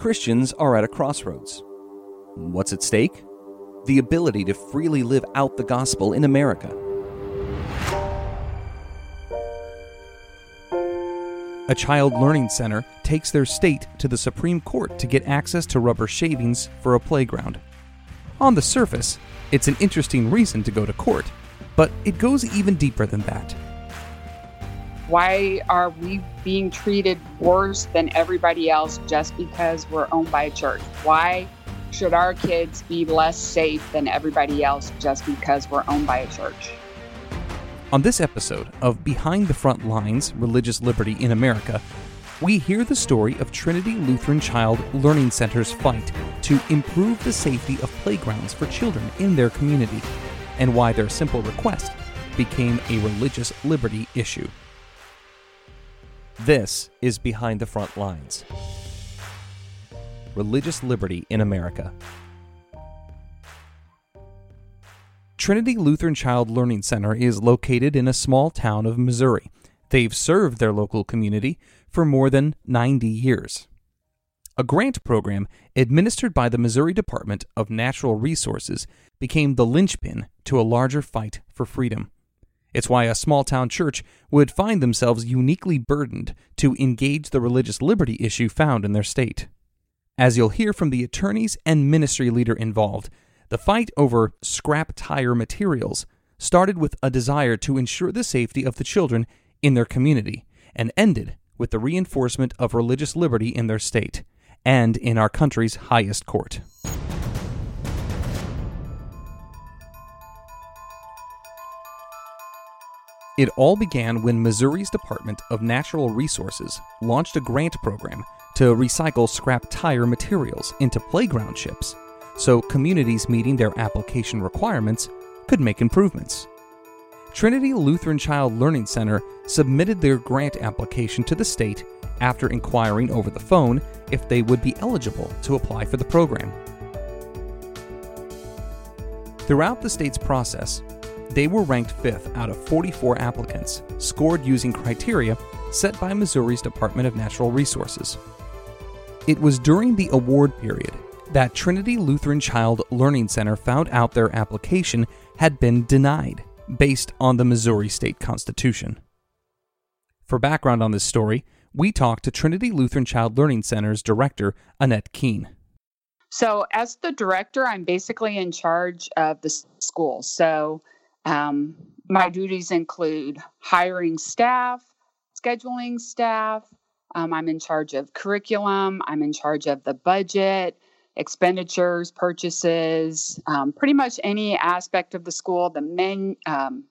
Christians are at a crossroads. What's at stake? The ability to freely live out the gospel in America. A child learning center takes their state to the Supreme Court to get access to rubber shavings for a playground. On the surface, it's an interesting reason to go to court, but it goes even deeper than that. Why are we being treated worse than everybody else just because we're owned by a church? Why should our kids be less safe than everybody else just because we're owned by a church? On this episode of Behind the Front Lines Religious Liberty in America, we hear the story of Trinity Lutheran Child Learning Center's fight to improve the safety of playgrounds for children in their community and why their simple request became a religious liberty issue. This is Behind the Front Lines Religious Liberty in America. Trinity Lutheran Child Learning Center is located in a small town of Missouri. They've served their local community for more than 90 years. A grant program administered by the Missouri Department of Natural Resources became the linchpin to a larger fight for freedom. It's why a small town church would find themselves uniquely burdened to engage the religious liberty issue found in their state. As you'll hear from the attorneys and ministry leader involved, the fight over scrap tire materials started with a desire to ensure the safety of the children in their community and ended with the reinforcement of religious liberty in their state and in our country's highest court. It all began when Missouri's Department of Natural Resources launched a grant program to recycle scrap tire materials into playground chips so communities meeting their application requirements could make improvements. Trinity Lutheran Child Learning Center submitted their grant application to the state after inquiring over the phone if they would be eligible to apply for the program. Throughout the state's process, they were ranked fifth out of 44 applicants, scored using criteria set by Missouri's Department of Natural Resources. It was during the award period that Trinity Lutheran Child Learning Center found out their application had been denied based on the Missouri State Constitution. For background on this story, we talked to Trinity Lutheran Child Learning Center's director, Annette Keene. So, as the director, I'm basically in charge of the school. So, um, my duties include hiring staff, scheduling staff. Um, I'm in charge of curriculum. I'm in charge of the budget, expenditures, purchases, um, pretty much any aspect of the school, the men, um,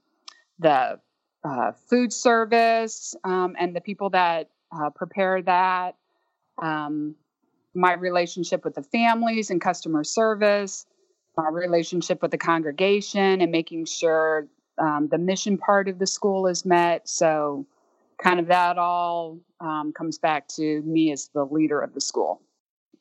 the uh, food service, um, and the people that uh, prepare that. Um, my relationship with the families and customer service our relationship with the congregation and making sure um, the mission part of the school is met. So, kind of that all um, comes back to me as the leader of the school.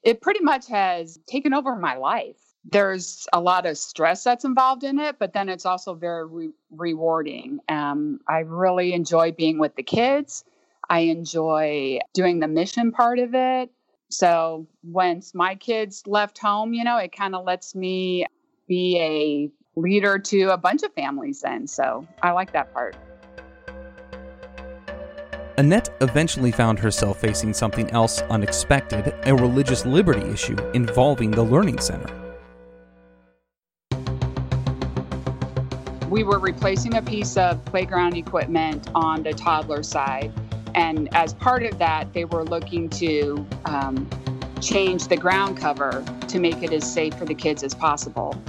It pretty much has taken over my life. There's a lot of stress that's involved in it, but then it's also very re- rewarding. Um, I really enjoy being with the kids. I enjoy doing the mission part of it. So once my kids left home, you know, it kind of lets me be a leader to a bunch of families then. So I like that part. Annette eventually found herself facing something else unexpected a religious liberty issue involving the Learning Center. We were replacing a piece of playground equipment on the toddler side and as part of that, they were looking to um, change the ground cover to make it as safe for the kids as possible.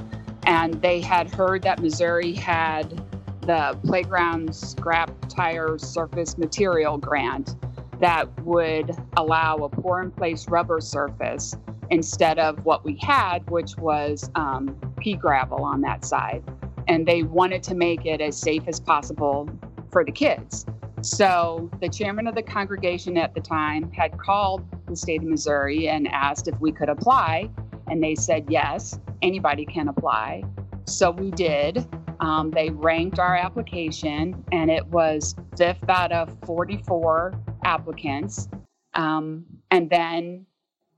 And they had heard that Missouri had the playground scrap tire surface material grant that would allow a pour in place rubber surface instead of what we had, which was um, pea gravel on that side. And they wanted to make it as safe as possible for the kids. So the chairman of the congregation at the time had called the state of Missouri and asked if we could apply. And they said, yes, anybody can apply. So we did. Um, they ranked our application, and it was fifth out of 44 applicants. Um, and then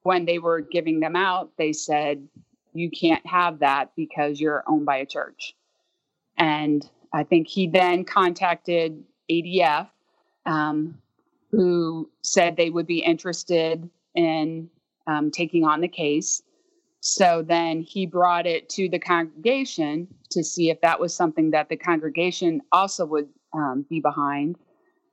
when they were giving them out, they said, you can't have that because you're owned by a church. And I think he then contacted ADF, um, who said they would be interested in um, taking on the case. So then he brought it to the congregation to see if that was something that the congregation also would um, be behind.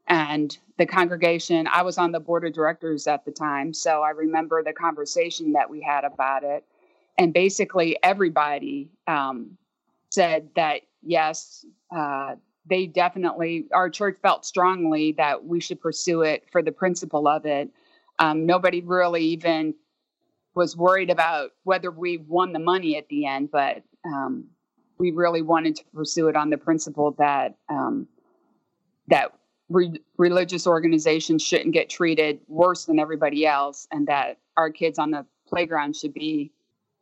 And the congregation, I was on the board of directors at the time, so I remember the conversation that we had about it. And basically, everybody um, said that yes, uh, they definitely, our church felt strongly that we should pursue it for the principle of it. Um, nobody really even was worried about whether we won the money at the end, but um, we really wanted to pursue it on the principle that um, that re- religious organizations shouldn't get treated worse than everybody else, and that our kids on the playground should be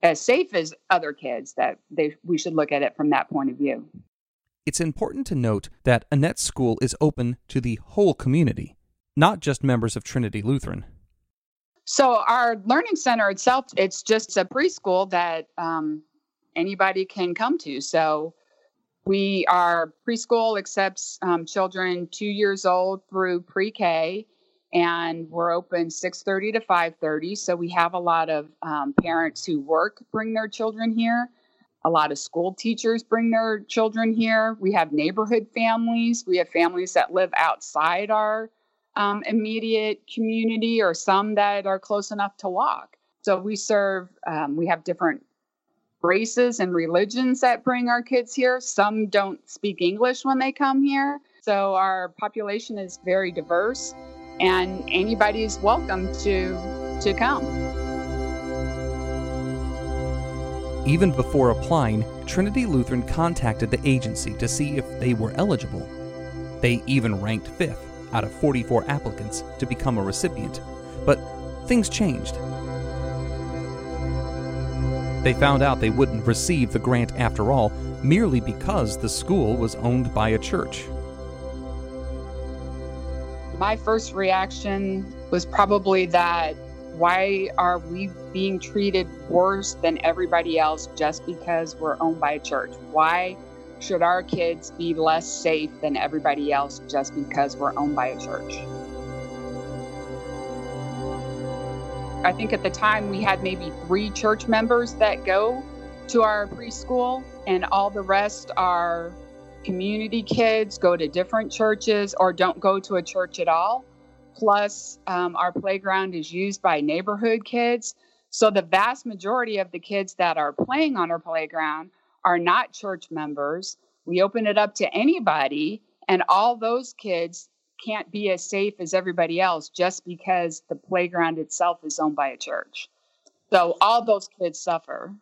as safe as other kids. That they we should look at it from that point of view. It's important to note that Annette School is open to the whole community, not just members of Trinity Lutheran. So our learning center itself, it's just a preschool that um, anybody can come to. So we are preschool accepts um, children two years old through pre-K, and we're open 6:30 to 5:30. So we have a lot of um, parents who work bring their children here. A lot of school teachers bring their children here. We have neighborhood families. We have families that live outside our um, immediate community or some that are close enough to walk. So we serve, um, we have different races and religions that bring our kids here. Some don't speak English when they come here. So our population is very diverse and anybody is welcome to to come. Even before applying, Trinity Lutheran contacted the agency to see if they were eligible. They even ranked 5th out of 44 applicants to become a recipient. But things changed. They found out they wouldn't receive the grant after all, merely because the school was owned by a church. My first reaction was probably that why are we being treated worse than everybody else just because we're owned by a church? Why should our kids be less safe than everybody else just because we're owned by a church? I think at the time we had maybe three church members that go to our preschool, and all the rest are community kids, go to different churches, or don't go to a church at all. Plus, um, our playground is used by neighborhood kids. So, the vast majority of the kids that are playing on our playground are not church members. We open it up to anybody, and all those kids can't be as safe as everybody else just because the playground itself is owned by a church. So all those kids suffer.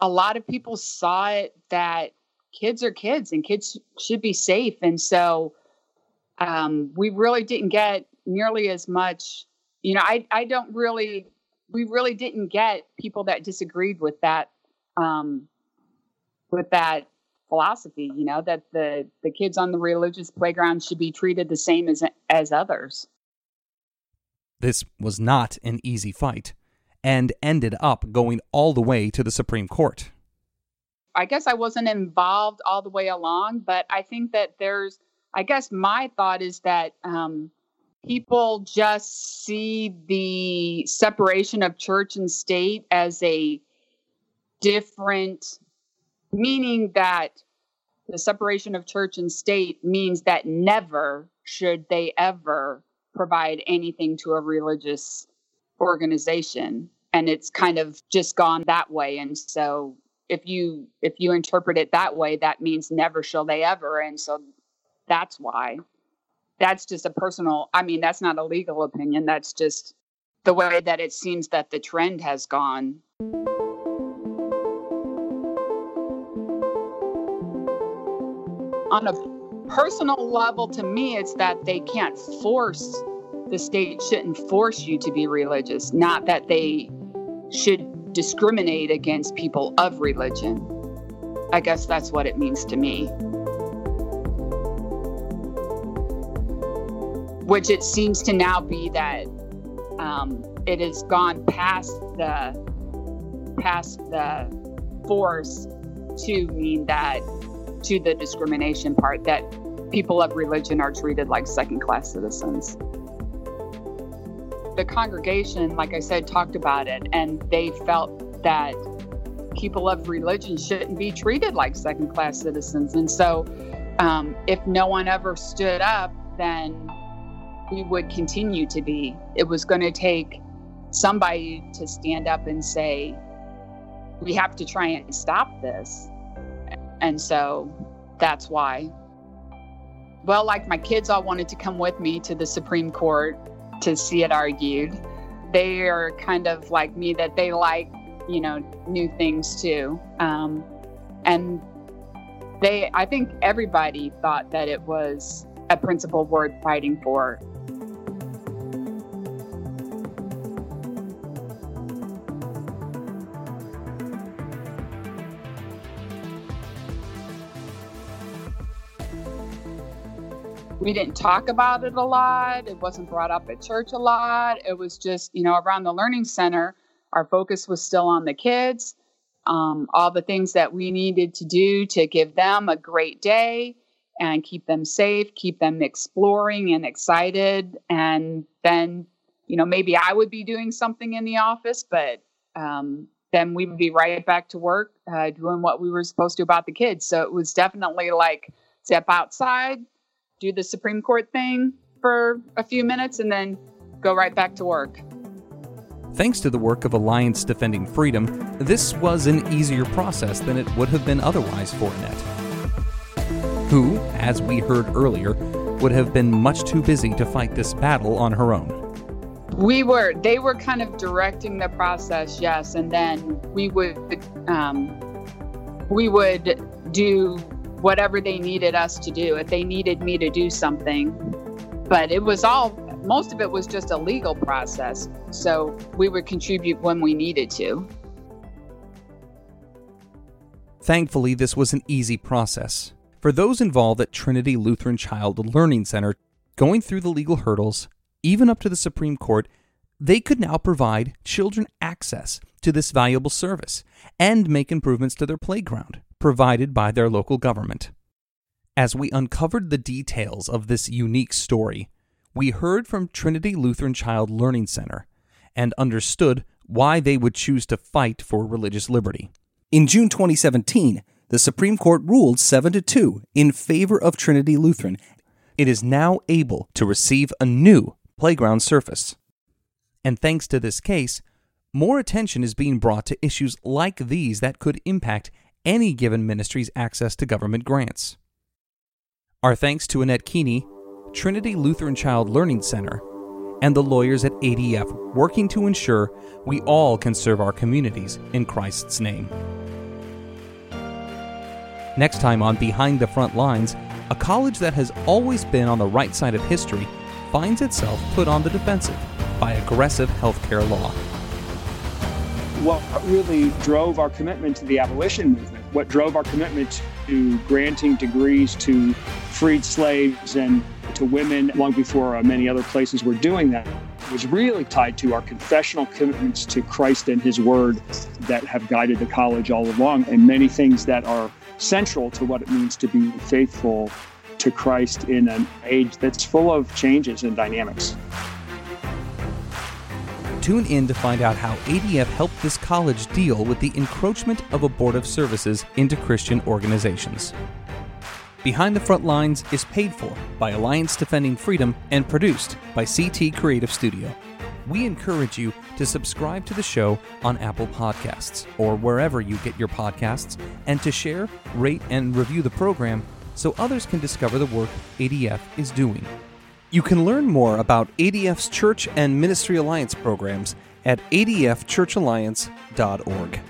A lot of people saw it that kids are kids and kids should be safe. And so um, we really didn't get nearly as much, you know, I, I don't really, we really didn't get people that disagreed with that, um, with that philosophy you know that the the kids on the religious playground should be treated the same as as others. This was not an easy fight and ended up going all the way to the supreme court. I guess i wasn't involved all the way along but i think that there's i guess my thought is that um, people just see the separation of church and state as a different meaning that the separation of church and state means that never should they ever provide anything to a religious organization. And it's kind of just gone that way. And so if you if you interpret it that way that means never shall they ever. And so that's why that's just a personal i mean that's not a legal opinion that's just the way that it seems that the trend has gone on a personal level, to me, it's that they can't force, the state shouldn't force you to be religious, not that they should discriminate against people of religion. I guess that's what it means to me. Which it seems to now be that um, it has gone past the past the force to mean that to the discrimination part that people of religion are treated like second class citizens. The congregation, like I said, talked about it and they felt that people of religion shouldn't be treated like second class citizens. And so, um, if no one ever stood up, then we would continue to be. It was going to take somebody to stand up and say, we have to try and stop this. And so that's why. Well, like my kids all wanted to come with me to the Supreme Court to see it argued. They are kind of like me that they like, you know, new things too. Um, and they, I think everybody thought that it was a principle worth fighting for. We didn't talk about it a lot. It wasn't brought up at church a lot. It was just, you know, around the learning center, our focus was still on the kids, um, all the things that we needed to do to give them a great day and keep them safe, keep them exploring and excited. And then, you know, maybe I would be doing something in the office, but um, then we would be right back to work uh, doing what we were supposed to about the kids. So it was definitely like step outside do the Supreme Court thing for a few minutes and then go right back to work. Thanks to the work of Alliance Defending Freedom, this was an easier process than it would have been otherwise for Annette, who, as we heard earlier, would have been much too busy to fight this battle on her own. We were, they were kind of directing the process, yes, and then we would, um, we would do whatever they needed us to do, if they needed me to do something. But it was all, most of it was just a legal process. So we would contribute when we needed to. Thankfully, this was an easy process. For those involved at Trinity Lutheran Child Learning Center, going through the legal hurdles, even up to the Supreme Court, they could now provide children access to this valuable service and make improvements to their playground provided by their local government. As we uncovered the details of this unique story, we heard from Trinity Lutheran Child Learning Center and understood why they would choose to fight for religious liberty. In June 2017, the Supreme Court ruled 7 to 2 in favor of Trinity Lutheran. It is now able to receive a new playground surface. And thanks to this case, more attention is being brought to issues like these that could impact any given ministry's access to government grants. Our thanks to Annette Keeney, Trinity Lutheran Child Learning Center, and the lawyers at ADF working to ensure we all can serve our communities in Christ's name. Next time on Behind the Front Lines, a college that has always been on the right side of history finds itself put on the defensive by aggressive healthcare law. What really drove our commitment to the abolition movement what drove our commitment to granting degrees to freed slaves and to women long before uh, many other places were doing that was really tied to our confessional commitments to Christ and His Word that have guided the college all along, and many things that are central to what it means to be faithful to Christ in an age that's full of changes and dynamics. Tune in to find out how ADF helped this college deal with the encroachment of abortive services into Christian organizations. Behind the Front Lines is paid for by Alliance Defending Freedom and produced by CT Creative Studio. We encourage you to subscribe to the show on Apple Podcasts or wherever you get your podcasts and to share, rate, and review the program so others can discover the work ADF is doing. You can learn more about ADF's Church and Ministry Alliance programs at adfchurchalliance.org.